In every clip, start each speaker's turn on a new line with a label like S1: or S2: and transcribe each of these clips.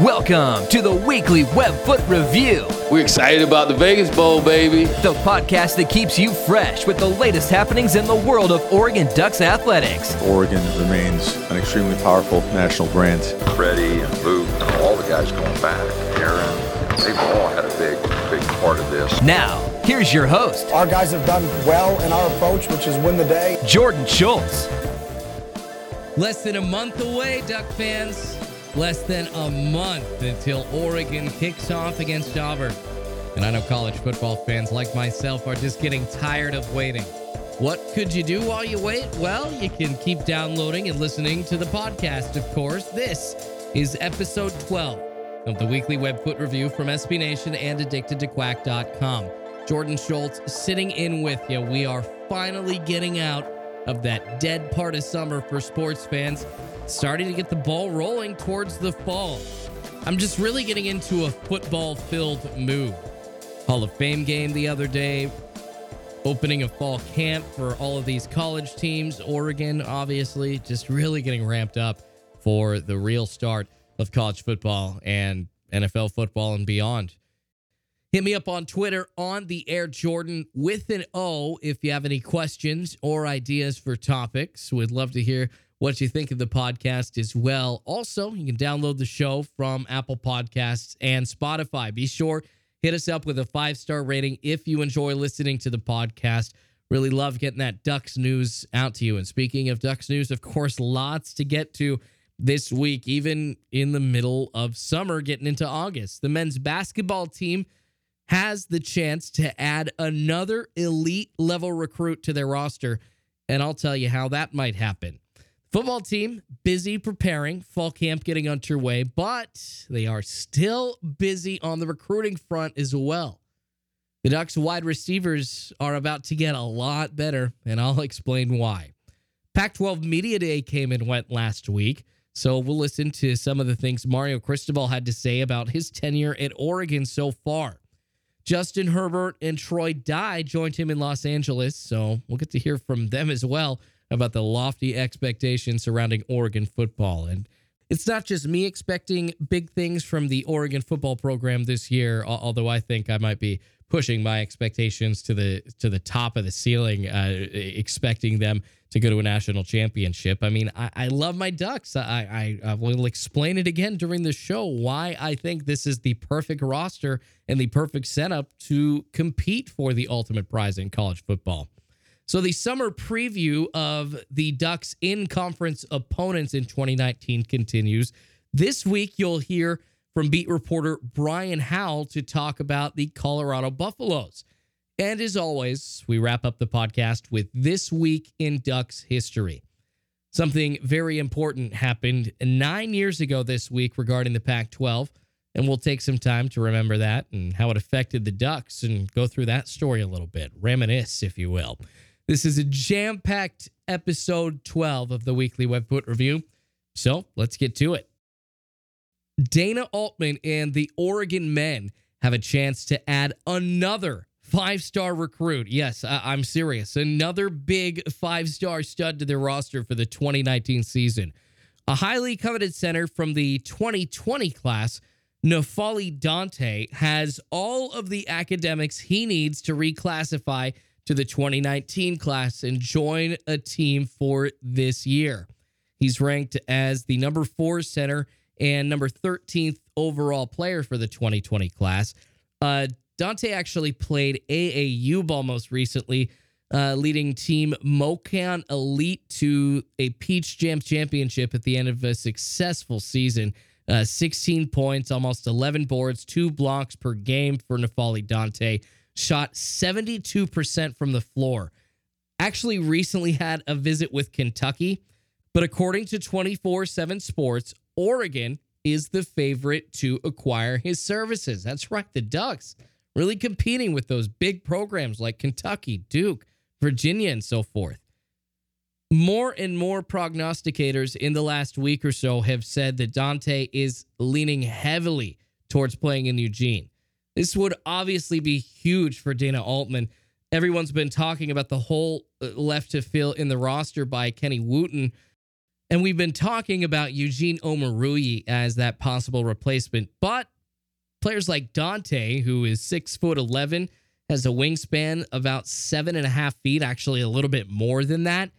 S1: Welcome to the weekly Webfoot Review,
S2: We're excited about the Vegas Bowl, baby.
S1: the podcast that keeps you fresh with the latest happenings in the world of Oregon Ducks athletics.
S3: Oregon remains an extremely powerful national brand.
S4: Freddie and Luke and all the guys going back, Aaron, they've all had a big, big part of this.
S1: Now, here's your host,
S5: Our guys have done well in our approach, which is win the day.
S1: Jordan Schultz.
S6: Less than a month away, Duck fans. Less than a month until Oregon kicks off against Auburn. And I know college football fans like myself are just getting tired of waiting. What could you do while you wait? Well, you can keep downloading and listening to the podcast, of course. This is episode 12 of the weekly Webfoot review from SB Nation and addictedtoquack.com. Jordan Schultz sitting in with you. We are finally getting out of that dead part of summer for sports fans, starting to get the ball rolling towards the fall. I'm just really getting into a football filled mood. Hall of Fame game the other day, opening of fall camp for all of these college teams, Oregon, obviously, just really getting ramped up for the real start of college football and NFL football and beyond. Hit me up on Twitter on the Air Jordan with an O if you have any questions or ideas for topics. We'd love to hear what you think of the podcast as well. Also, you can download the show from Apple Podcasts and Spotify. Be sure hit us up with a five star rating if you enjoy listening to the podcast. Really love getting that Ducks news out to you. And speaking of Ducks news, of course, lots to get to this week, even in the middle of summer, getting into August. The men's basketball team has the chance to add another elite level recruit to their roster. And I'll tell you how that might happen. Football team busy preparing, fall camp getting underway, but they are still busy on the recruiting front as well. The Ducks wide receivers are about to get a lot better, and I'll explain why. Pac 12 Media Day came and went last week, so we'll listen to some of the things Mario Cristobal had to say about his tenure at Oregon so far. Justin Herbert and Troy Dye joined him in Los Angeles, so we'll get to hear from them as well about the lofty expectations surrounding Oregon football. And it's not just me expecting big things from the Oregon football program this year, although I think I might be pushing my expectations to the to the top of the ceiling, uh, expecting them to go to a national championship. I mean, I, I love my Ducks. I, I, I will explain it again during the show why I think this is the perfect roster and the perfect setup to compete for the ultimate prize in college football. So the summer preview of the Ducks in conference opponents in 2019 continues. This week you'll hear from beat reporter Brian Howell to talk about the Colorado Buffaloes. And as always, we wrap up the podcast with this week in Ducks history. Something very important happened nine years ago this week regarding the Pac 12. And we'll take some time to remember that and how it affected the Ducks and go through that story a little bit, reminisce, if you will. This is a jam packed episode 12 of the weekly Webfoot Review. So let's get to it. Dana Altman and the Oregon men have a chance to add another five star recruit. Yes, I- I'm serious. Another big five star stud to their roster for the 2019 season. A highly coveted center from the 2020 class, N'Faly Dante, has all of the academics he needs to reclassify to the 2019 class and join a team for this year. He's ranked as the number four center and number 13th overall player for the 2020 class. Uh, Dante actually played AAU ball most recently, uh, leading Team MoKan Elite to a Peach Jam championship at the end of a successful season. Uh, 16 points, almost 11 boards, two blocks per game for N'Faly Dante. Shot 72% from the floor. Actually, recently had a visit with Kentucky. But according to 24 7 Sports, Oregon is the favorite to acquire his services. That's right, the Ducks really competing with those big programs like Kentucky, Duke, Virginia, and so forth. More and more prognosticators in the last week or so have said that Dante is leaning heavily towards playing in Eugene. This would obviously be huge for Dana Altman. Everyone's been talking about the hole uh, left to fill in the roster by Kenny Wooten. And we've been talking about Eugene Omoruyi as that possible replacement. But players like Dante, who is six foot 11, has a wingspan about seven and a half feet, actually a little bit more than that.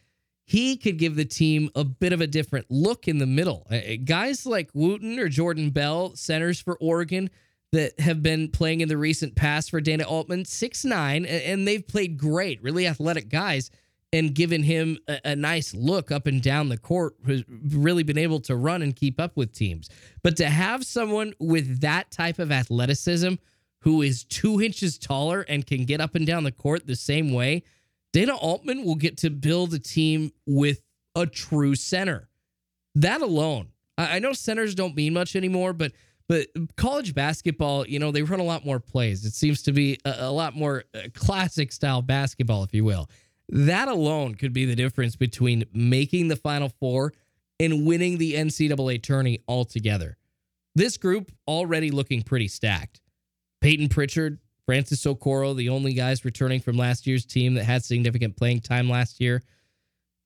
S6: He could give the team a bit of a different look in the middle. Guys like Wooten or Jordan Bell, centers for Oregon, that have been playing in the recent past for Dana Altman, six nine, and they've played great, really athletic guys, and given him a, a, nice look up and down the court, who's really been able to run and keep up with teams. But to have someone with that type of athleticism who is two inches taller and can get up and down the court the same way, Dana Altman will get to build a team with a true center. That alone, I, I know centers don't mean much anymore, but but college basketball, you know, they run a lot more plays. It seems to be a, a lot more uh, classic style basketball, if you will. That alone could be the difference between making the Final Four and winning the NCAA tourney altogether. This group already looking pretty stacked. Payton Pritchard, Francis Okoro, the only guys returning from last year's team that had significant playing time last year.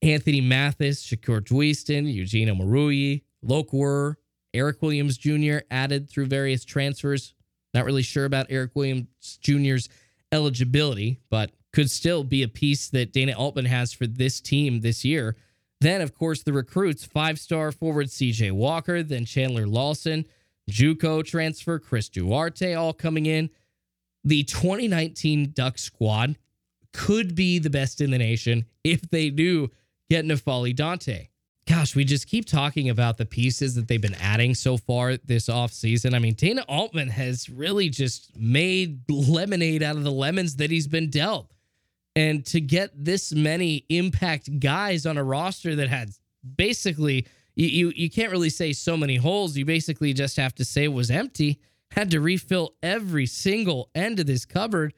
S6: Anthony Mathis, Shakur Juiston, Eugene Omoruyi, Lok Wur, Eric Williams Jr. added through various transfers. Not really sure about Eric Williams Jr.'s eligibility, but could still be a piece that Dana Altman has for this team this year. Then, of course, the recruits five star forward CJ Walker, then Chandler Lawson, Juco transfer Chris Duarte, all coming in. The 2019 Duck squad could be the best in the nation if they do get N'Faly Dante gosh, we just keep talking about the pieces that they've been adding so far this offseason. I mean, Dana Altman has really just made lemonade out of the lemons that he's been dealt. And to get this many impact guys on a roster that had basically you, you you can't really say so many holes. You basically just have to say was empty. Had to refill every single end of this cupboard.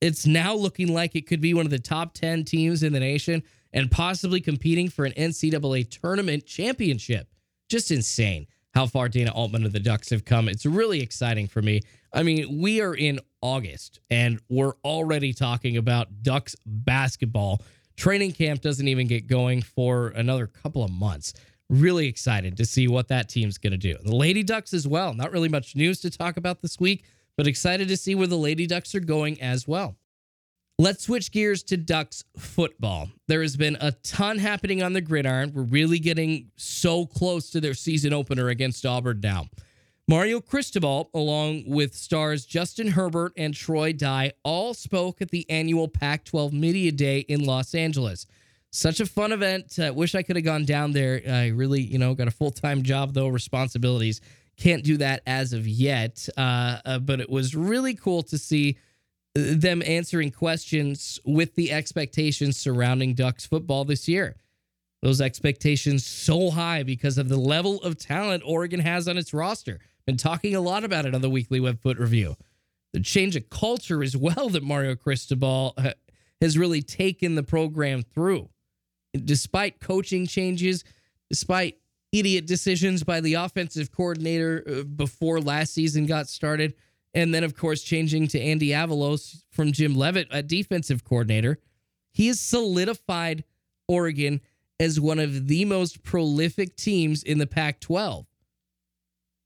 S6: It's now looking like it could be one of the top 10 teams in the nation and possibly competing for an NCAA tournament championship. Just insane how far Dana Altman and the Ducks have come. It's really exciting for me. I mean, we are in August and we're already talking about Ducks basketball. Training camp doesn't even get going for another couple of months. Really excited to see what that team's going to do. The Lady Ducks as well. Not really much news to talk about this week, but excited to see where the Lady Ducks are going as well. Let's switch gears to Ducks football. There has been a ton happening on the gridiron. We're really getting so close to their season opener against Auburn now. Mario Cristobal, along with stars Justin Herbert and Troy Dye, all spoke at the annual Pac 12 Media Day in Los Angeles. Such a fun event. Uh, wish I could have gone down there. I really, you know, got a full time job, though, responsibilities. Can't do that as of yet. Uh, uh, but it was really cool to see them answering questions with the expectations surrounding Ducks football this year. Those expectations so high because of the level of talent Oregon has on its roster. Been talking a lot about it on the weekly Webfoot review. The change of culture as well that Mario Cristobal has really taken the program through. Despite coaching changes, despite idiot decisions by the offensive coordinator uh, before last season got started, and then, of course, changing to Andy Avalos from Jim Leavitt, a defensive coordinator. He has solidified Oregon as one of the most prolific teams in the Pac 12.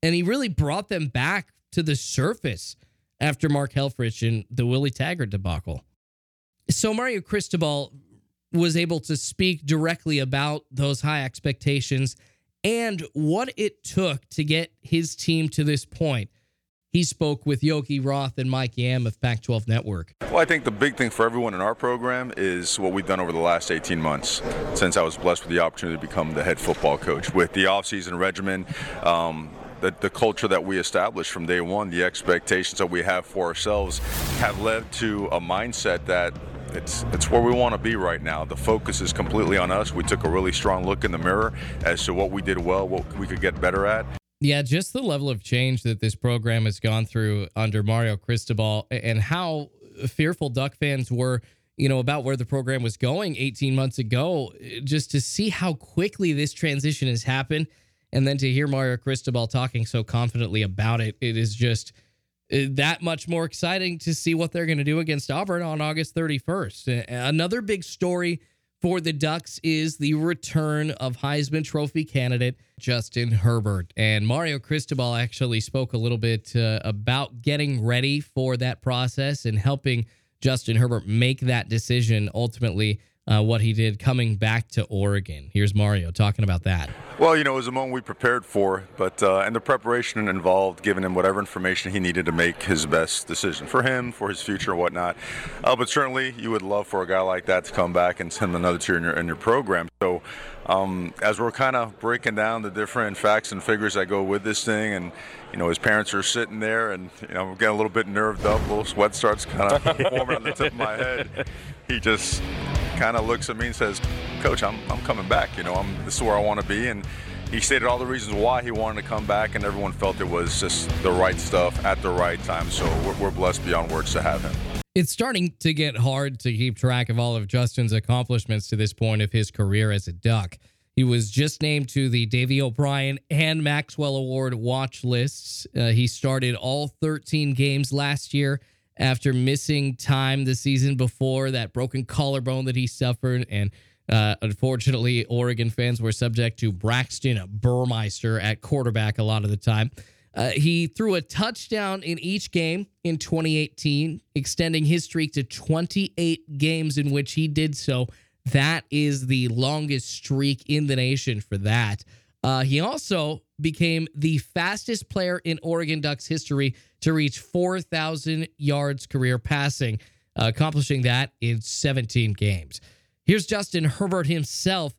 S6: And he really brought them back to the surface after Mark Helfrich and the Willie Taggart debacle. So Mario Cristobal was able to speak directly about those high expectations and what it took to get his team to this point. He spoke with Yogi Roth and Mike Yam of Pac 12 Network.
S3: Well, I think the big thing for everyone in our program is what we've done over the last 18 months since I was blessed with the opportunity to become the head football coach. With the offseason regimen, um, the, the culture that we established from day one, the expectations that we have for ourselves have led to a mindset that it's it's where we want to be right now. The focus is completely on us. We took a really strong look in the mirror as to what we did well, what we could get better at.
S6: Yeah, just the level of change that this program has gone through under Mario Cristobal and how fearful Duck fans were, you know, about where the program was going 18 months ago, just to see how quickly this transition has happened and then to hear Mario Cristobal talking so confidently about it, it is just uh, that much more exciting to see what they're going to do against Auburn on August 31st. Another big story for the Ducks is the return of Heisman Trophy candidate Justin Herbert. And Mario Cristobal actually spoke a little bit uh, about getting ready for that process and helping Justin Herbert make that decision ultimately uh, what he did coming back to Oregon. Here's Mario talking about that.
S3: Well, you know, it was a moment we prepared for, but uh, and the preparation involved giving him whatever information he needed to make his best decision for him, for his future, and whatnot. Uh, but certainly, you would love for a guy like that to come back and send another tier in your in your program. So, um, as we're kind of breaking down the different facts and figures that go with this thing, and you know, his parents are sitting there, and you know, I'm getting a little bit nerved up, a little sweat starts kind of forming on the tip of my head. He just kind of looks at me and says, "Coach, I'm I'm coming back. You know, I'm this is where I want to be." And he stated all the reasons why he wanted to come back, and everyone felt it was just the right stuff at the right time. So we're, we're blessed beyond words to have him.
S6: It's starting to get hard to keep track of all of Justin's accomplishments to this point of his career as a Duck. He was just named to the Davy O'Brien and Maxwell Award watch lists. Uh, he started all 13 games last year after missing time the season before that broken collarbone that he suffered. And uh, unfortunately, Oregon fans were subject to Braxton Burmeister at quarterback a lot of the time. Uh, he threw a touchdown in each game in 2018, extending his streak to 28 games in which he did so. That is the longest streak in the nation for that. Uh, he also became the fastest player in Oregon Ducks history to reach 4,000 yards career passing, accomplishing that in 17 games. Here's Justin Herbert himself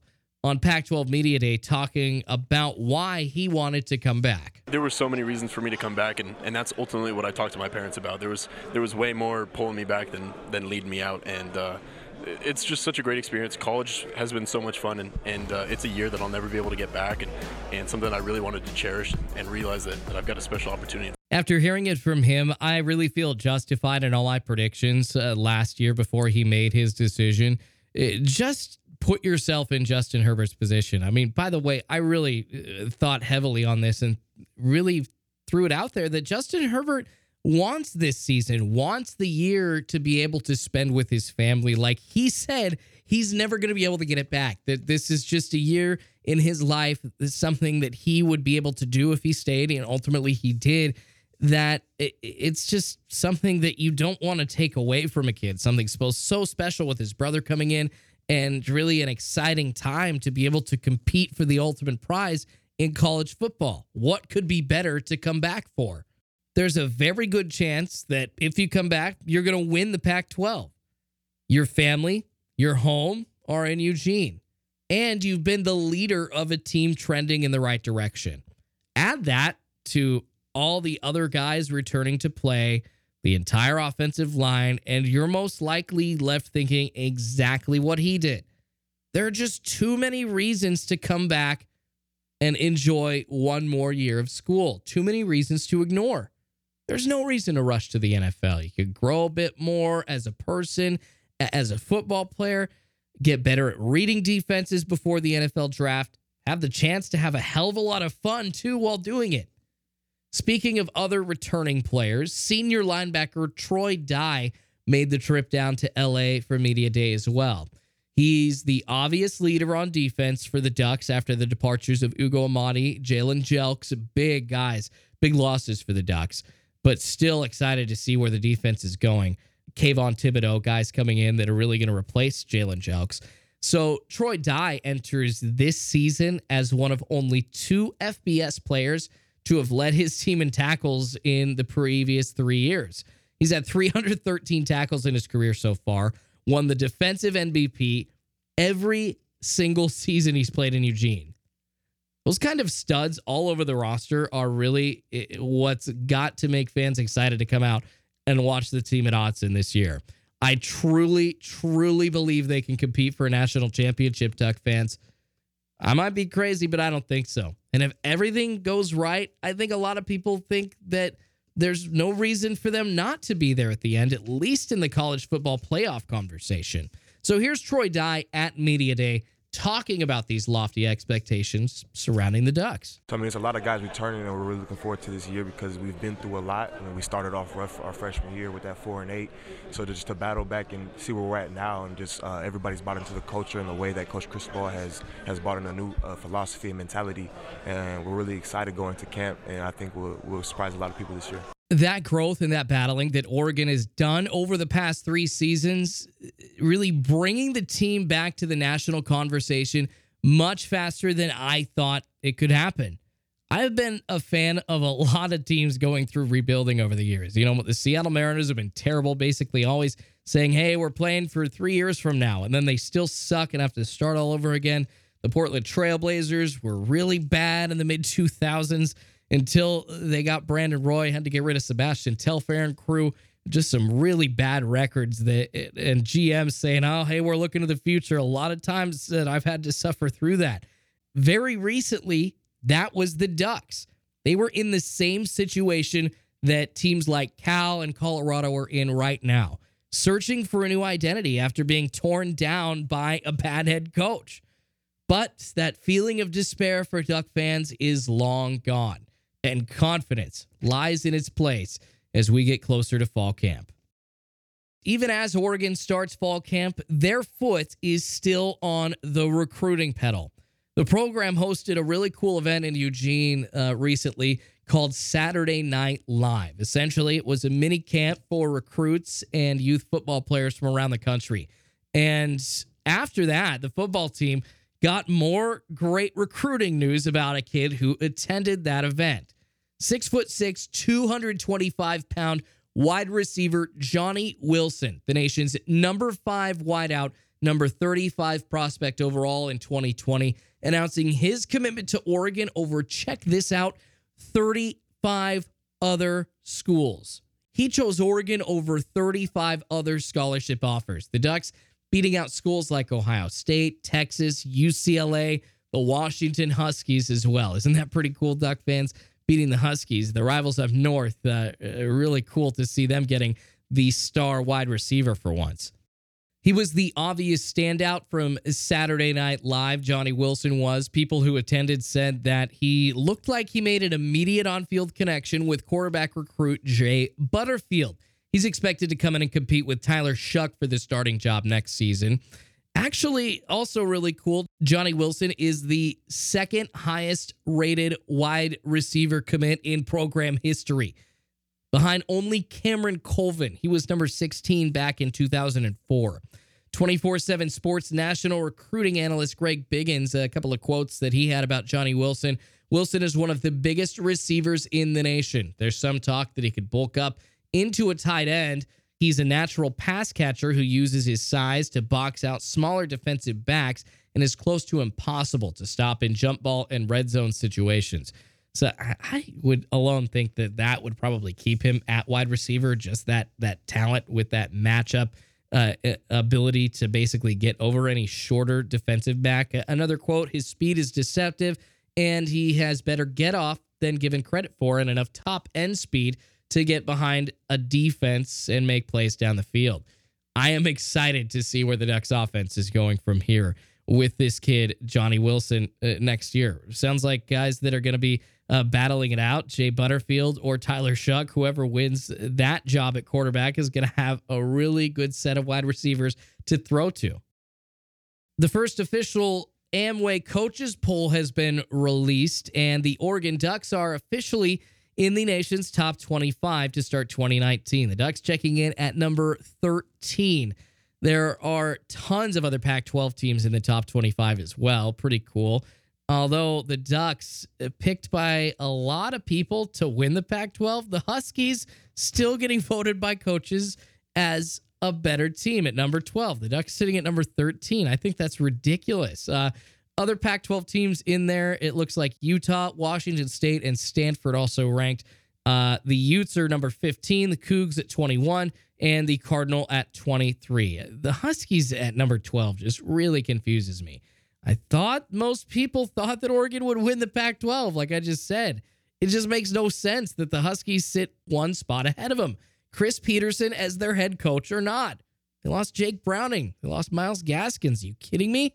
S6: on Pac 12 Media Day talking about why he wanted to come back.
S7: There were so many reasons for me to come back, and, and that's ultimately what I talked to my parents about. There was there was way more pulling me back than, than leading me out. And uh, it's just such a great experience. College has been so much fun, and, and uh, it's a year that I'll never be able to get back, and, and something I really wanted to cherish and realize that, that I've got a special opportunity.
S6: After hearing it from him, I really feel justified in all my predictions uh, last year before he made his decision. It, just put yourself in Justin Herbert's position. I mean, by the way, I really uh, thought heavily on this and really threw it out there that Justin Herbert wants this season, wants the year to be able to spend with his family. Like he said, he's never going to be able to get it back. That this is just a year in his life, something that he would be able to do if he stayed, and ultimately he did. That it's just something that you don't want to take away from a kid. Something so special with his brother coming in, and really an exciting time to be able to compete for the ultimate prize in college football. What could be better to come back for? there's a very good chance that if you come back, you're going to win the Pac 12. Your family, your home are in Eugene, and you've been the leader of a team trending in the right direction. Add that to all the other guys returning to play, the entire offensive line, and you're most likely left thinking exactly what he did. There are just too many reasons to come back and enjoy one more year of school. Too many reasons to ignore. There's no reason to rush to the NFL. You could grow a bit more as a person, as a football player, get better at reading defenses before the NFL draft, have the chance to have a hell of a lot of fun too while doing it. Speaking of other returning players, senior linebacker Troy Dye made the trip down to LA for Media Day as well. He's the obvious leader on defense for the Ducks after the departures of Ugo Amadi, Jalen Jelks, big guys, big losses for the Ducks but still excited to see where the defense is going. Kayvon Thibodeaux, guys coming in that are really going to replace Jalen Jelks. So Troy Dye enters this season as one of only two FBS players to have led his team in tackles in the previous three years. He's had 313 tackles in his career so far, won the defensive MVP every single season he's played in Eugene those kind of studs all over the roster are really eh, eh, what's got to make fans excited to come out and watch the team at Autzen this year. I truly, truly believe they can compete for a national championship, Duck fans. I might be crazy, but I don't think so. And if everything goes right, I think a lot of people think that there's no reason for them not to be there at the end, at least in the college football playoff conversation. So here's Troy Dye at Media Day talking about these lofty expectations surrounding the Ducks.
S8: I mean, it's a lot of guys returning, and we're really looking forward to this year because we've been through a lot. I mean, we started off rough our freshman year with that four and eight. So just to battle back and see where we're at now, and just uh, everybody's bought into the culture and the way that Coach Cristobal has has brought in a new uh, philosophy and mentality, and we're really excited going to camp, and I think we'll, we'll surprise a lot of people this year
S6: that growth and that battling that Oregon has done over the past three seasons, really bringing the team back to the national conversation much faster than I thought it could happen. I've been a fan of a lot of teams going through rebuilding over the years. You know, the Seattle Mariners have been terrible, basically always saying, hey, we're playing for three years from now. And then they still suck and have to start all over again. The Portland Trailblazers were really bad in the mid 2000s until they got Brandon Roy, had to get rid of Sebastian Telfair and crew. Just some really bad records that and GM saying, "Oh, hey, we're looking to the future." A lot of times that I've had to suffer through that. Very recently, that was the Ducks. They were in the same situation that teams like Cal and Colorado are in right now, searching for a new identity after being torn down by a bad head coach. But that feeling of despair for Duck fans is long gone and confidence lies in its place as we get closer to fall camp. Even as Oregon starts fall camp, their foot is still on the recruiting pedal. The program hosted a really cool event in Eugene uh, recently called Saturday Night Live. Essentially, it was a mini camp for recruits and youth football players from around the country. And after that, the football team got more great recruiting news about a kid who attended that event. Six foot six, 225 pound wide receiver Johnny Wilson, the nation's number five wideout, number 35 prospect overall in 2020, announcing his commitment to Oregon over, check this out, 35 other schools. He chose Oregon over 35 other scholarship offers. The Ducks beating out schools like Ohio State, Texas, UCLA, the Washington Huskies as well. Isn't that pretty cool, Duck fans? Beating the Huskies, the rivals up north. Uh, uh, really cool to see them getting the star wide receiver for once. He was the obvious standout from Saturday Night Live. Johnny Wilson was. People who attended said that he looked like he made an immediate on field connection with quarterback recruit Jay Butterfield. He's expected to come in and compete with Tyler Shough for the starting job next season. Actually, also really cool, Johnny Wilson is the second highest rated wide receiver commit in program history, behind only Cameron Colvin. He was number 16 back in 2004. 24 7 Sports national recruiting analyst Greg Biggins, a couple of quotes that he had about Johnny Wilson. Wilson is one of the biggest receivers in the nation. There's some talk that he could bulk up into a tight end. He's a natural pass catcher who uses his size to box out smaller defensive backs and is close to impossible to stop in jump ball and red zone situations. So I would alone think that that would probably keep him at wide receiver. Just that that talent with that matchup uh, ability to basically get over any shorter defensive back. Another quote: His speed is deceptive, and he has better get off than given credit for, and enough top end speed to get behind a defense and make plays down the field. I am excited to see where the Ducks offense is going from here with this kid, Johnny Wilson, uh, next year. Sounds like guys that are going to be uh, battling it out. Jay Butterfield or Tyler Shough, whoever wins that job at quarterback, is going to have a really good set of wide receivers to throw to. The first official Amway coaches poll has been released, and the Oregon Ducks are officially in the nation's top 25 to start 2019. The Ducks checking in at number 13. There are tons of other Pac 12 teams in the top 25 as well. Pretty cool. Although the Ducks, uh, picked by a lot of people to win the Pac 12, the Huskies still getting voted by coaches as a better team at number 12. The Ducks sitting at number 13. I think that's ridiculous. Uh, other Pac 12 teams in there, it looks like Utah, Washington State, and Stanford also ranked Uh, the Utes are number 15, the Cougs at 21, and the Cardinal at 23. The Huskies at number 12 just really confuses me. I thought most people thought that Oregon would win the Pac 12, like I just said. It just makes no sense that the Huskies sit one spot ahead of them. Chris Petersen as their head coach or not. They lost Jake Browning. They lost Myles Gaskins. Are you kidding me?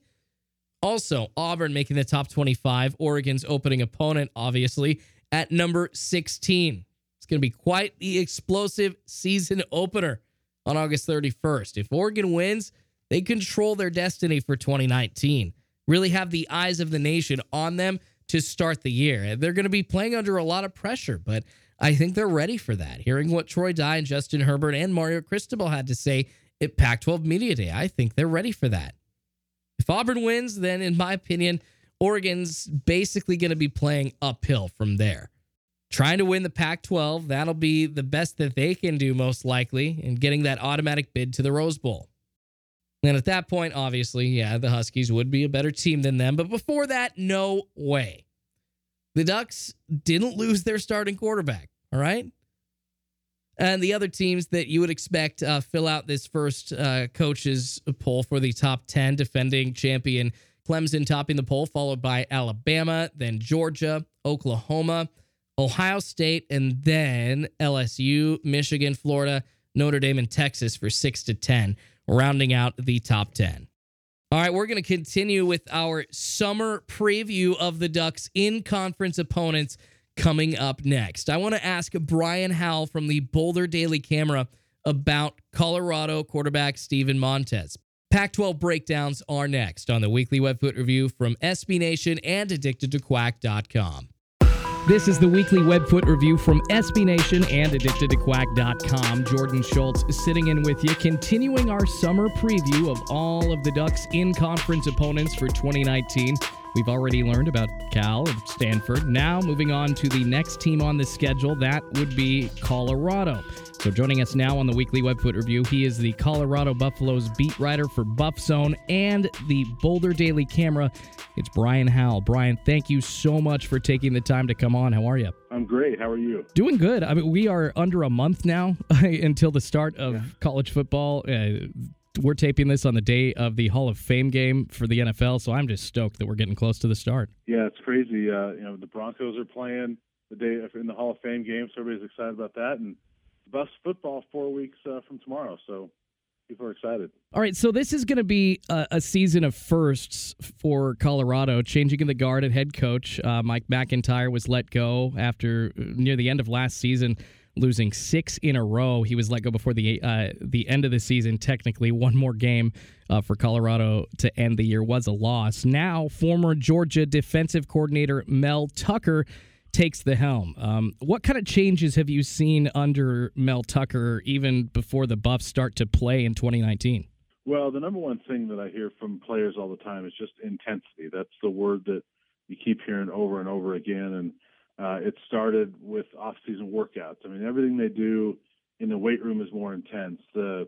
S6: Also, Auburn making the top 25. Oregon's opening opponent, obviously, at number 16. It's going to be quite the explosive season opener on August 31st. If Oregon wins, they control their destiny for 2019. Really have the eyes of the nation on them to start the year. They're going to be playing under a lot of pressure, but I think they're ready for that. Hearing what Troy Dye and Justin Herbert and Mario Cristobal had to say at Pac 12 Media Day, I think they're ready for that. If Auburn wins, then in my opinion, Oregon's basically going to be playing uphill from there. Trying to win the Pac 12, that'll be the best that they can do, most likely, and getting that automatic bid to the Rose Bowl. And at that point, obviously, yeah, the Huskies would be a better team than them. But before that, no way. The Ducks didn't lose their starting quarterback, all right? And the other teams that you would expect uh, fill out this first uh, coaches poll for the top 10 defending champion Clemson topping the poll, followed by Alabama, then Georgia, Oklahoma, Ohio State, and then LSU, Michigan, Florida, Notre Dame, and Texas for 6 to 10, rounding out the top 10. All right, we're going to continue with our summer preview of the Ducks in conference opponents coming up next. I want to ask Brian Howell from the Boulder Daily Camera about Colorado quarterback Steven Montez. Pac 12 breakdowns are next on the weekly Webfoot review from SB Nation and addictedtoquack.com.
S9: This is the weekly Webfoot review from SB Nation and addictedtoquack.com. Jordan Schultz sitting in with you, continuing our summer preview of all of the Ducks in conference opponents for 2019. We've already learned about Cal and Stanford. Now, moving on to the next team on the schedule, that would be Colorado. So, joining us now on the weekly Webfoot review, he is the Colorado Buffaloes beat writer for Buff Zone and the Boulder Daily Camera. It's Brian Howell. Brian, thank you so much for taking the time to come on. How are you?
S10: I'm great. How are you?
S9: Doing good. I mean, we are under a month now until the start of yeah. college football. Uh, we're taping this on the day of the Hall of Fame game for the NFL, so I'm just stoked that we're getting close to the start.
S10: Yeah, it's crazy. Uh, you know, the Broncos are playing the day in the Hall of Fame game, so everybody's excited about that. And Buffs football four weeks uh, from tomorrow, so people are excited.
S9: All right, so this is going to be a, a, season of firsts for Colorado. Changing in the guard at head coach, uh, Mike McIntyre was let go after uh, near the end of last season losing six in a row. He was let go before the uh, the end of the season. Technically, one more game uh, for Colorado to end the year was a loss. Now, former Georgia defensive coordinator Mel Tucker takes the helm. Um, what kind of changes have you seen under Mel Tucker, even before the Buffs start to play in 2019?
S10: Well, the number one thing that I hear from players all the time is just intensity. That's the word that you keep hearing over and over again, and uh, it started with off-season workouts. I mean, everything they do in the weight room is more intense. The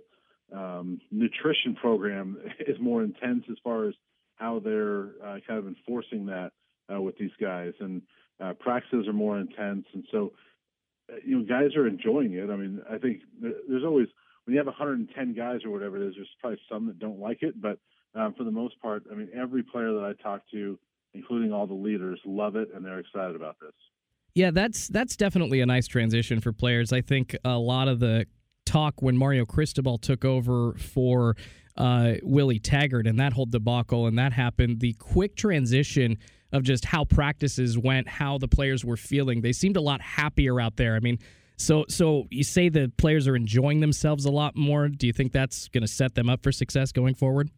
S10: um, nutrition program is more intense as far as how they're uh, kind of enforcing that uh, with these guys, and uh, practices are more intense. And so, uh, you know, guys are enjoying it. I mean, I think there's always when you have 110 guys or whatever it is, there's probably some that don't like it, but um, for the most part, I mean, every player that I talk to, including all the leaders, love it and they're excited about this.
S9: Yeah, that's that's definitely a nice transition for players. I think a lot of the talk when Mario Cristobal took over for uh, Willie Taggart and that whole debacle and that happened, the quick transition of just how practices went, how the players were feeling, they seemed a lot happier out there. I mean, so so you say the players are enjoying themselves a lot more. Do you think that's going to set them up for success going forward?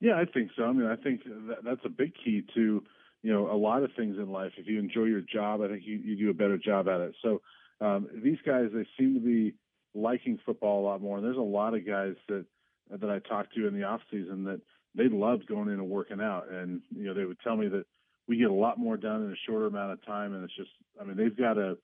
S10: Yeah, I think so. I mean, I think that, that's a big key to you know a lot of things in life. If you enjoy your job, I think you, you do a better job at it. So um, these guys, they seem to be liking football a lot more. And there's a lot of guys that that I talked to in the off season that they loved going in and working out. And you know they would tell me that we get a lot more done in a shorter amount of time. And it's just, I mean, they've got to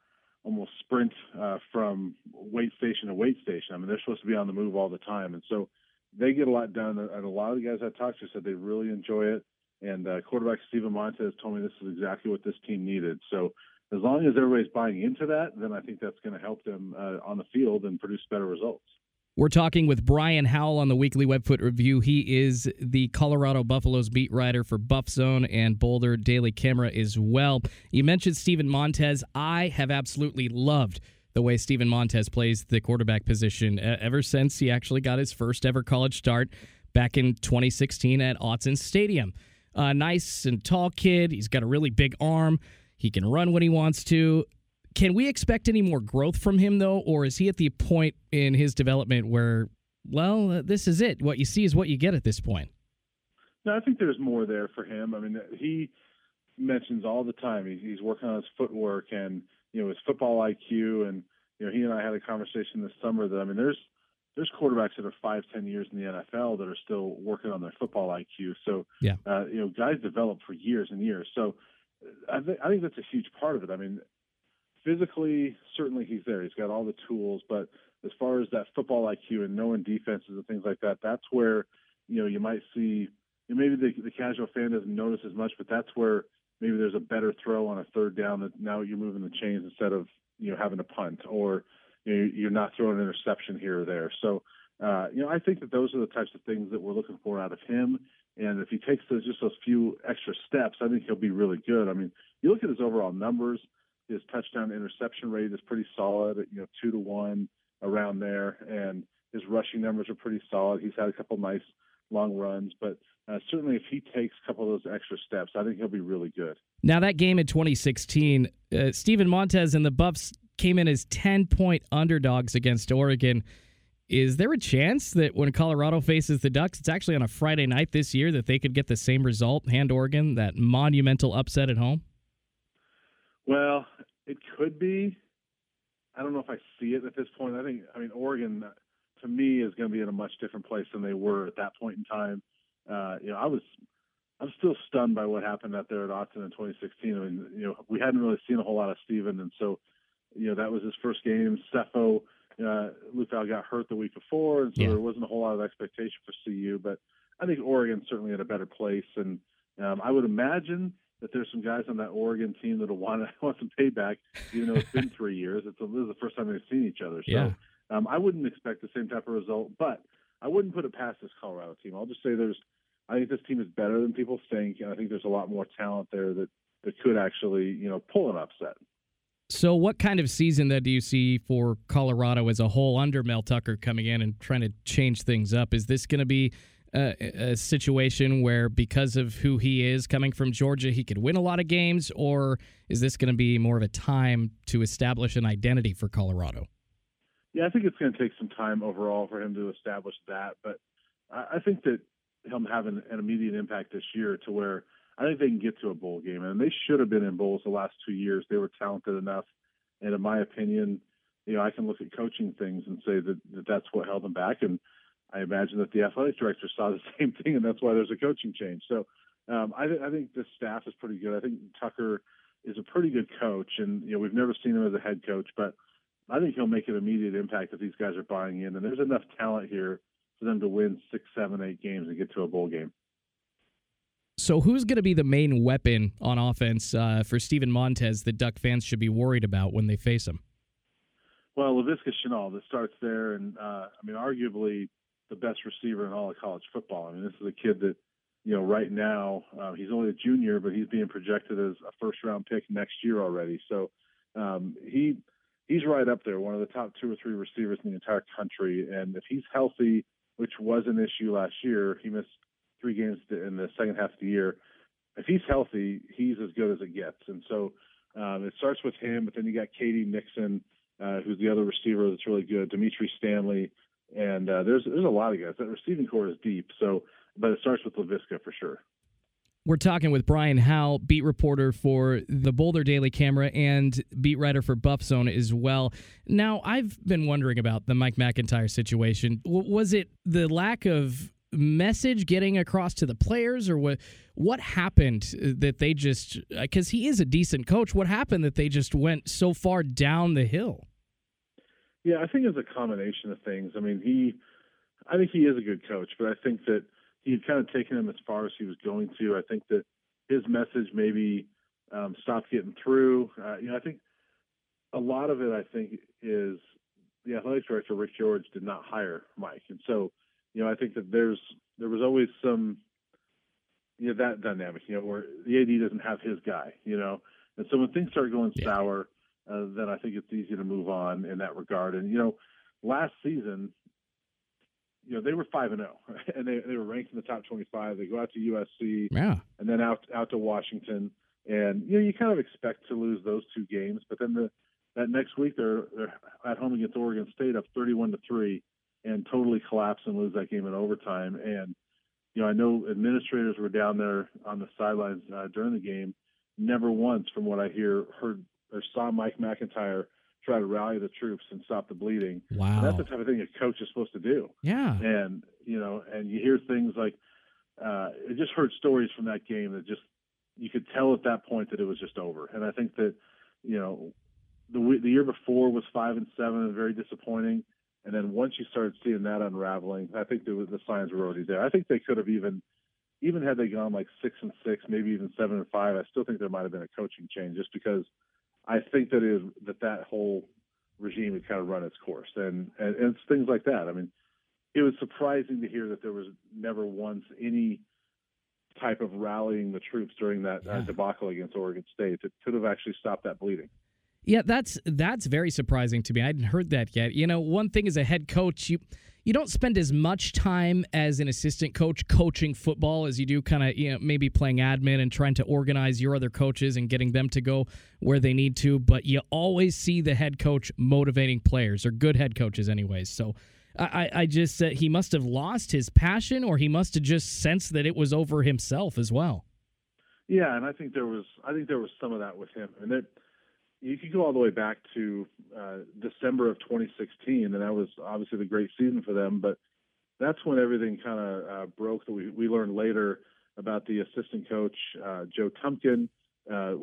S10: almost sprint uh, from weight station to weight station. I mean, they're supposed to be on the move all the time, and so they get a lot done. And a lot of the guys I talked to said they really enjoy it. And uh, quarterback Steven Montez told me this is exactly what this team needed. So as long as everybody's buying into that, then I think that's going to help them uh, on the field and produce better results.
S6: We're talking with Brian Howell on the weekly Webfoot Review. He is the Colorado Buffaloes beat writer for Buff Zone and Boulder Daily Camera as well. You mentioned Steven Montez. I have absolutely loved the way Steven Montez plays the quarterback position ever since he actually got his first ever college start back in 2016 at Autzen Stadium. Uh, nice and tall kid. He's got a really big arm. He can run when he wants to. Can we expect any more growth from him, though, or is he at the point in his development where, well, uh, this is it? What you see is what you get at this point.
S10: No, I think there's more there for him. I mean, he mentions all the time he's, he's working on his footwork and you know his football IQ, and you know he and I had a conversation this summer that I mean, there's there's quarterbacks that are five, ten years in the NFL that are still working on their football IQ. So,
S6: yeah,
S10: uh, you know, guys develop for years and years. So, I, th- I think that's a huge part of it. I mean, physically, certainly he's there. He's got all the tools, but as far as that football IQ and knowing defenses and things like that, that's where you know you might see. You know, maybe the, the casual fan doesn't notice as much, but that's where maybe there's a better throw on a third down that now you're moving the chains instead of you know having a punt or you you're not throwing an interception here or there. So uh, you know I think that those are the types of things that we're looking for out of him. And if he takes those just those few extra steps, I think he'll be really good. I mean, you look at his overall numbers his touchdown interception rate is pretty solid, you know, two to one around there, and his rushing numbers are pretty solid. He's had a couple nice long runs, but uh, certainly if he takes a couple of those extra steps, I think he'll be really good.
S6: Now that game in 2016, uh, Steven Montez and the Buffs came in as 10 point underdogs against Oregon. Is there a chance that when Colorado faces the Ducks, it's actually on a Friday night this year that they could get the same result, hand Oregon that monumental upset at home?
S10: Well, it could be. I don't know if I see it at this point. I think, I mean, Oregon to me is going to be in a much different place than they were at that point in time. Uh, you know, I was, I'm still stunned by what happened out there at Autzen in 2016. I mean, you know, we hadn't really seen a whole lot of Steven, and so, you know, that was his first game. Sefo, uh, Liufau got hurt the week before, and so yeah. there wasn't a whole lot of expectation for CU. But I think Oregon's certainly in a better place, and um, I would imagine that there's some guys on that Oregon team that'll want want some payback, even though it's been three years. It's a, this is the first time they've seen each other. So
S6: yeah.
S10: um, I wouldn't expect the same type of result, but I wouldn't put it past this Colorado team. I'll just say there's, I think this team is better than people think, and I think there's a lot more talent there that that could actually, you know, pull an upset.
S6: So, what kind of season that do you see for Colorado as a whole under Mel Tucker coming in and trying to change things up? Is this going to be a, a situation where because of who he is coming from Georgia, he could win a lot of games, or is this going to be more of a time to establish an identity for Colorado?
S10: Yeah, I think it's going to take some time overall for him to establish that, but I, think that he'll have an immediate impact this year to where I think they can get to a bowl game, and they should have been in bowls the last two years. They were talented enough, and in my opinion, you know, I can look at coaching things and say that, that that's what held them back. And I imagine that the athletic director saw the same thing, and that's why there's a coaching change. So um, I, th- I think the staff is pretty good. I think Tucker is a pretty good coach, and you know we've never seen him as a head coach, but I think he'll make an immediate impact if these guys are buying in. And there's enough talent here for them to win six, seven, eight games and get to a bowl game.
S6: So, who's going to be the main weapon on offense uh, for Steven Montez that Duck fans should be worried about when they face him?
S10: Well, Laviska Shenault, that starts there, and uh, I mean, arguably the best receiver in all of college football. I mean, this is a kid that, you know, right now uh, he's only a junior, but he's being projected as a first round pick next year already. So um, he he's right up there, one of the top two or three receivers in the entire country. And if he's healthy, which was an issue last year, he missed three games in the second half of the year. If he's healthy, he's as good as it gets. And so um, it starts with him, but then you got K.D. Nixon, uh, who's the other receiver that's really good, Dimitri Stanley. And uh, there's there's a lot of guys. That receiving corps is deep. So, but it starts with Laviska for sure.
S6: We're talking with Brian Howe, beat reporter for the Boulder Daily Camera and beat writer for Buff Zone as well. Now, I've been wondering about the Mike McIntyre situation. W- was it the lack of message getting across to the players, or what? What happened that they just because he is a decent coach? What happened that they just went so far down the hill?
S10: Yeah, I think it's a combination of things. I mean, he, I think he is a good coach, but I think that he had kind of taken him as far as he was going to. I think that his message maybe um, stopped getting through. Uh, you know, I think a lot of it, I think, is the athletic director Rick George did not hire Mike, and so you know, I think that there's there was always some you know that dynamic, you know, where the AD doesn't have his guy, you know, and so when things start going yeah. sour, uh, then I think it's easy to move on in that regard. And you know, last season, you know, they were five and zero, oh, and they they were ranked in the top twenty five. They go out to USC,
S6: yeah,
S10: and then out out to Washington, and you know, you kind of expect to lose those two games, but then the that next week they're they're at home against Oregon State up thirty one to three, and totally collapse and lose that game in overtime. And you know, I know administrators were down there on the sidelines uh, during the game. Never once, from what I hear, heard or saw Mike MacIntyre try to rally the troops and stop the bleeding.
S6: Wow,
S10: and that's the type of thing a coach is supposed to do.
S6: Yeah,
S10: and you know, and you hear things like uh, it just heard stories from that game that just you could tell at that point that it was just over. And I think that you know the the year before was five and seven and very disappointing. And then once you started seeing that unraveling, I think the, the signs were already there. I think they could have even, even had they gone like six and six, maybe even seven and five. I still think there might have been a coaching change, just because I think that is that that whole regime had kind of run its course, and, and and it's things like that. I mean, it was surprising to hear that there was never once any type of rallying the troops during that yeah. uh, debacle against Oregon State that could have actually stopped that bleeding.
S6: Yeah, that's that's very surprising to me. I hadn't heard that yet. You know, one thing as a head coach, you you don't spend as much time as an assistant coach coaching football as you do kind of you know maybe playing admin and trying to organize your other coaches and getting them to go where they need to but you always see the head coach motivating players or good head coaches anyways so i i just uh, he must have lost his passion or he must have just sensed that it was over himself as well
S10: yeah and i think there was i think there was some of that with him and it you could go all the way back to uh, December of 2016, and that was obviously the great season for them. But that's when everything kind of uh, broke. That we we learned later about the assistant coach uh, Joe Tumpkin. Uh,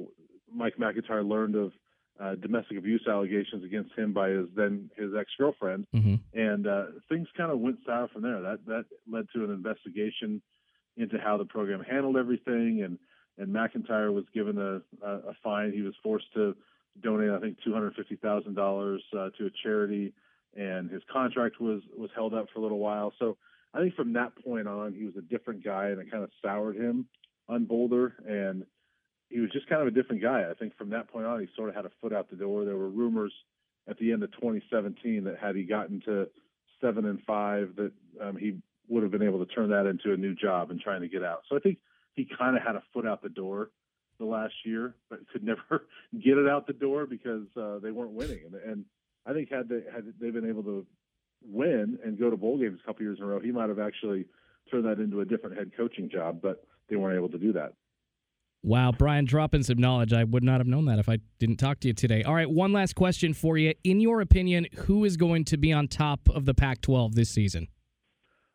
S10: Mike MacIntyre learned of uh, domestic abuse allegations against him by his then his ex girlfriend,
S6: mm-hmm.
S10: and uh, things kind of went sour from there. That that led to an investigation into how the program handled everything, and and MacIntyre was given a, a, a fine. He was forced to donate, I think, two hundred fifty thousand uh, dollars to a charity, and his contract was was held up for a little while. So I think from that point on, he was a different guy, and it kind of soured him on Boulder, and he was just kind of a different guy. I think from that point on, he sort of had a foot out the door. There were rumors at the end of 2017 that had he gotten to seven and five, that um, he would have been able to turn that into a new job and trying to get out. So I think he kind of had a foot out the door the last year, but could never get it out the door because uh, they weren't winning. And, and I think had they had they been able to win and go to bowl games a couple years in a row, he might have actually turned that into a different head coaching job. But they weren't able to do that.
S6: Wow, Brian, dropping some knowledge. I would not have known that if I didn't talk to you today. All right, one last question for you. In your opinion, who is going to be on top of the Pac 12 this season?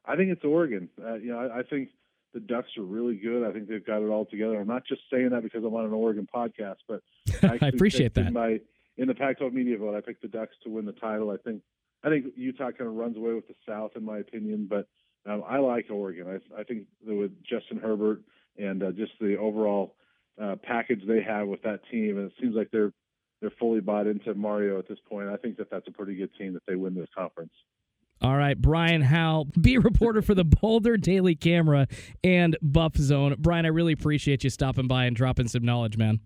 S10: I think it's Oregon. Uh, you know, I, I think the Ducks are really good. I think they've got it all together. I'm not just saying that because I'm on an Oregon podcast, but
S6: I, I appreciate that.
S10: In, my, in the Pac-12 media vote, I picked the Ducks to win the title. I think I think Utah kind of runs away with the South, in my opinion, but um, I like Oregon. I, I think that with Justin Herbert and uh, just the overall uh, package they have with that team, and it seems like they're they're fully bought into Mario at this point. I think that that's a pretty good team that they win this conference.
S6: All right, Brian Howell, beat reporter for the Boulder Daily Camera and Buff Zone. Brian, I really appreciate you stopping by and dropping some knowledge, man.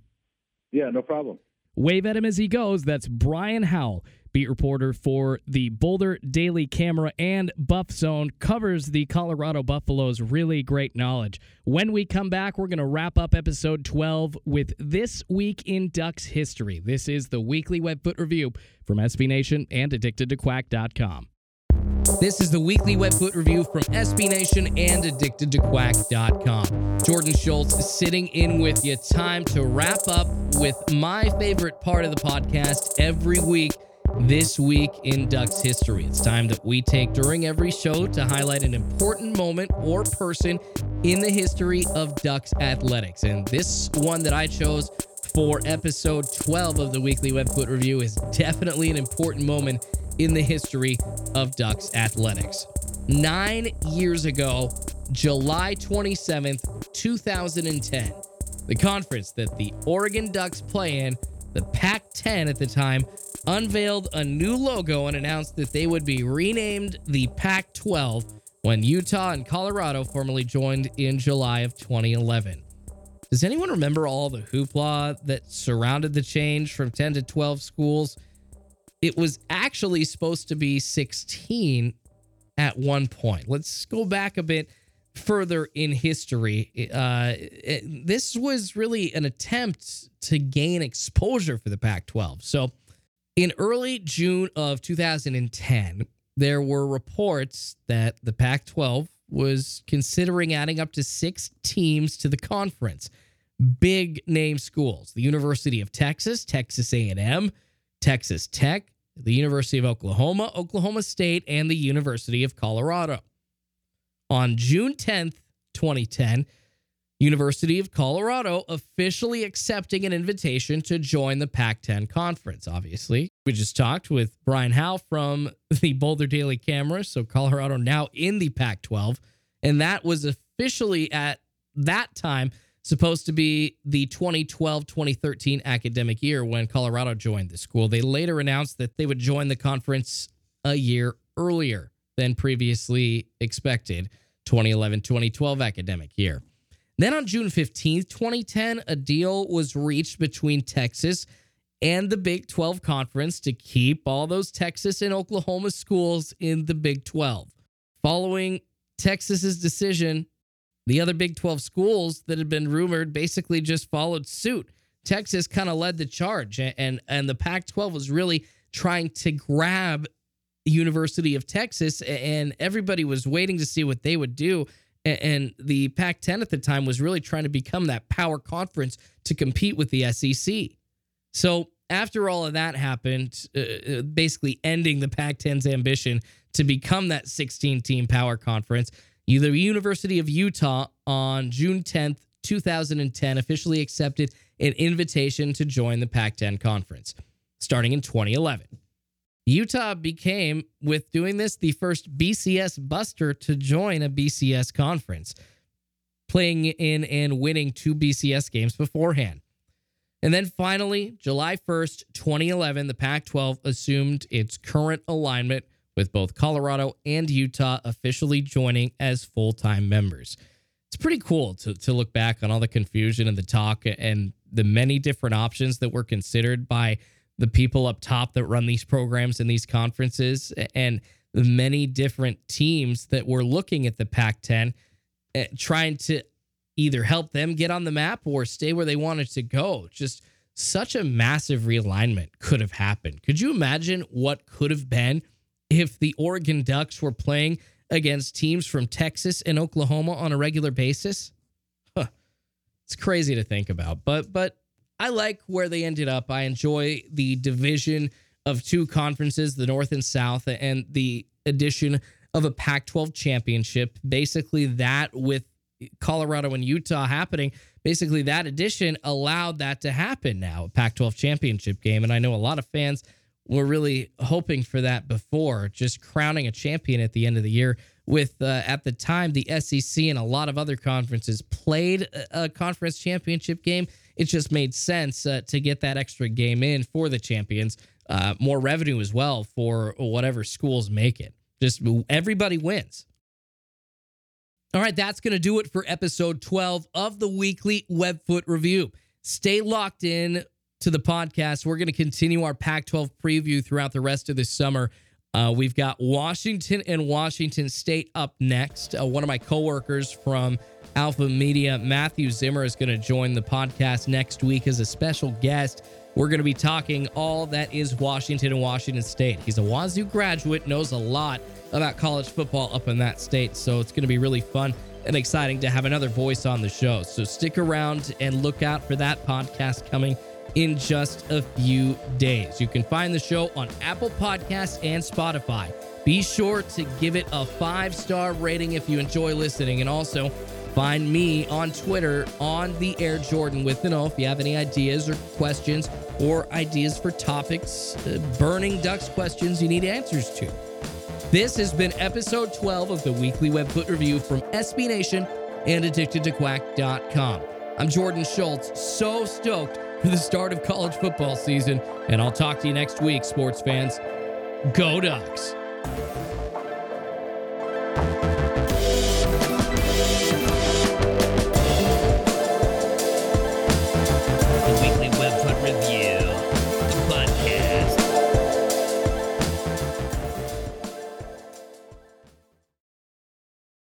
S10: Yeah, no problem.
S6: Wave at him as he goes. That's Brian Howell, beat reporter for the Boulder Daily Camera and Buff Zone, covers the Colorado Buffaloes. Really great knowledge. When we come back, we're going to wrap up episode 12 with This Week in Ducks History. This is the weekly Webfoot Review from SB Nation and AddictedToQuack.com. This is the weekly Webfoot review from SB Nation and AddictedToQuack.com. Jordan Schultz sitting in with you. Time to wrap up with my favorite part of the podcast every week. This week in Ducks history. It's time that we take during every show to highlight an important moment or person in the history of Ducks athletics. And this one that I chose for episode 12 of the weekly Webfoot review is definitely an important moment in the history of Ducks athletics. Nine years ago, July 27th, 2010, The conference that the Oregon Ducks play in, the Pac 10 at the time, unveiled a new logo and announced that they would be renamed the Pac 12 when Utah and Colorado formally joined in July of 2011. Does anyone remember all the hoopla that surrounded the change from 10 to 12 schools? It was actually supposed to be 16 at one point. Let's go back a bit further in history. Uh, it, this was really an attempt to gain exposure for the Pac 12. So, in early June of 2010, there were reports that the Pac 12 was considering adding up to six teams to the conference big name schools the university of texas texas a&m texas tech the university of oklahoma oklahoma state and the university of colorado. On june 10th 2010 university of colorado officially accepting an invitation to join the pac 10 conference. Obviously we just talked with brian howell from the boulder daily camera so colorado now in the pac 12 and that was officially at that time supposed to be the 2012 2013 academic year when Colorado joined the school. They later announced that they would join the conference a year earlier than previously expected 2011 2012 academic year. Then on June 15th, 2010, a deal was reached between Texas and the Big 12 conference to keep all those Texas and Oklahoma schools in the Big 12. Following Texas's decision, the other Big 12 schools that had been rumored basically just followed suit. Texas kind of led the charge, and and the Pac-12 was really trying to grab University of Texas, and everybody was waiting to see what they would do. And the Pac-10 at the time was really trying to become that power conference to compete with the SEC. So after all of that happened, uh, basically ending the Pac-10's ambition to become that 16-team power conference, the University of Utah on June 10th, 2010 officially accepted an invitation to join the Pac-10 conference starting in 2011. Utah became, with doing this, the first BCS buster to join a BCS conference, playing in and winning two BCS games beforehand. And then finally, July 1st, 2011, the Pac 12 assumed its current alignment with both Colorado and Utah officially joining as full time members. It's pretty cool to, to look back on all the confusion and the talk and the many different options that were considered by the people up top that run these programs and these conferences and the many different teams that were looking at the Pac 10, eh, trying to either help them get on the map or stay where they wanted to go. Just such a massive realignment could have happened. Could you imagine what could have been if the Oregon Ducks were playing against teams from Texas and Oklahoma on a regular basis? Huh. It's crazy to think about, but but I like where they ended up. I enjoy the division of two conferences, the North and South, and the addition of a Pac 12 championship. Basically, that with Colorado and Utah happening, basically that addition allowed that to happen now, a Pac 12 championship game. And I know a lot of fans were really hoping for that before, just crowning a champion at the end of the year. With uh, at the time, the SEC and a lot of other conferences played a, conference championship game. It just made sense uh, to get that extra game in for the champions. Uh, more revenue as well for whatever schools make it. Just everybody wins. All right, that's going to do it for episode 12 of the weekly Webfoot review. Stay locked in to the podcast. We're going to continue our Pac 12 preview throughout the rest of the summer. Uh, we've got Washington and Washington State up next. Uh, one of my coworkers from Alpha Media, Matthew Zimmer, is going to join the podcast next week as a special guest. We're going to be talking all that is Washington and Washington State. He's a Wazoo graduate, knows a lot about college football up in that state. So it's going to be really fun and exciting to have another voice on the show. So stick around and look out for that podcast coming in just a few days. You can find the show on Apple Podcasts and Spotify. Be sure to give it a five star rating if you enjoy listening. And also find me on Twitter on the Air Jordan with an O if you have any ideas or questions or ideas for topics, uh, burning ducks questions you need answers to. This has been episode 12 of the weekly Webfoot review from SB Nation and AddictedToQuack.com. I'm Jordan Schultz, so stoked for the start of college football season, and I'll talk to you next week, sports fans. Go Ducks!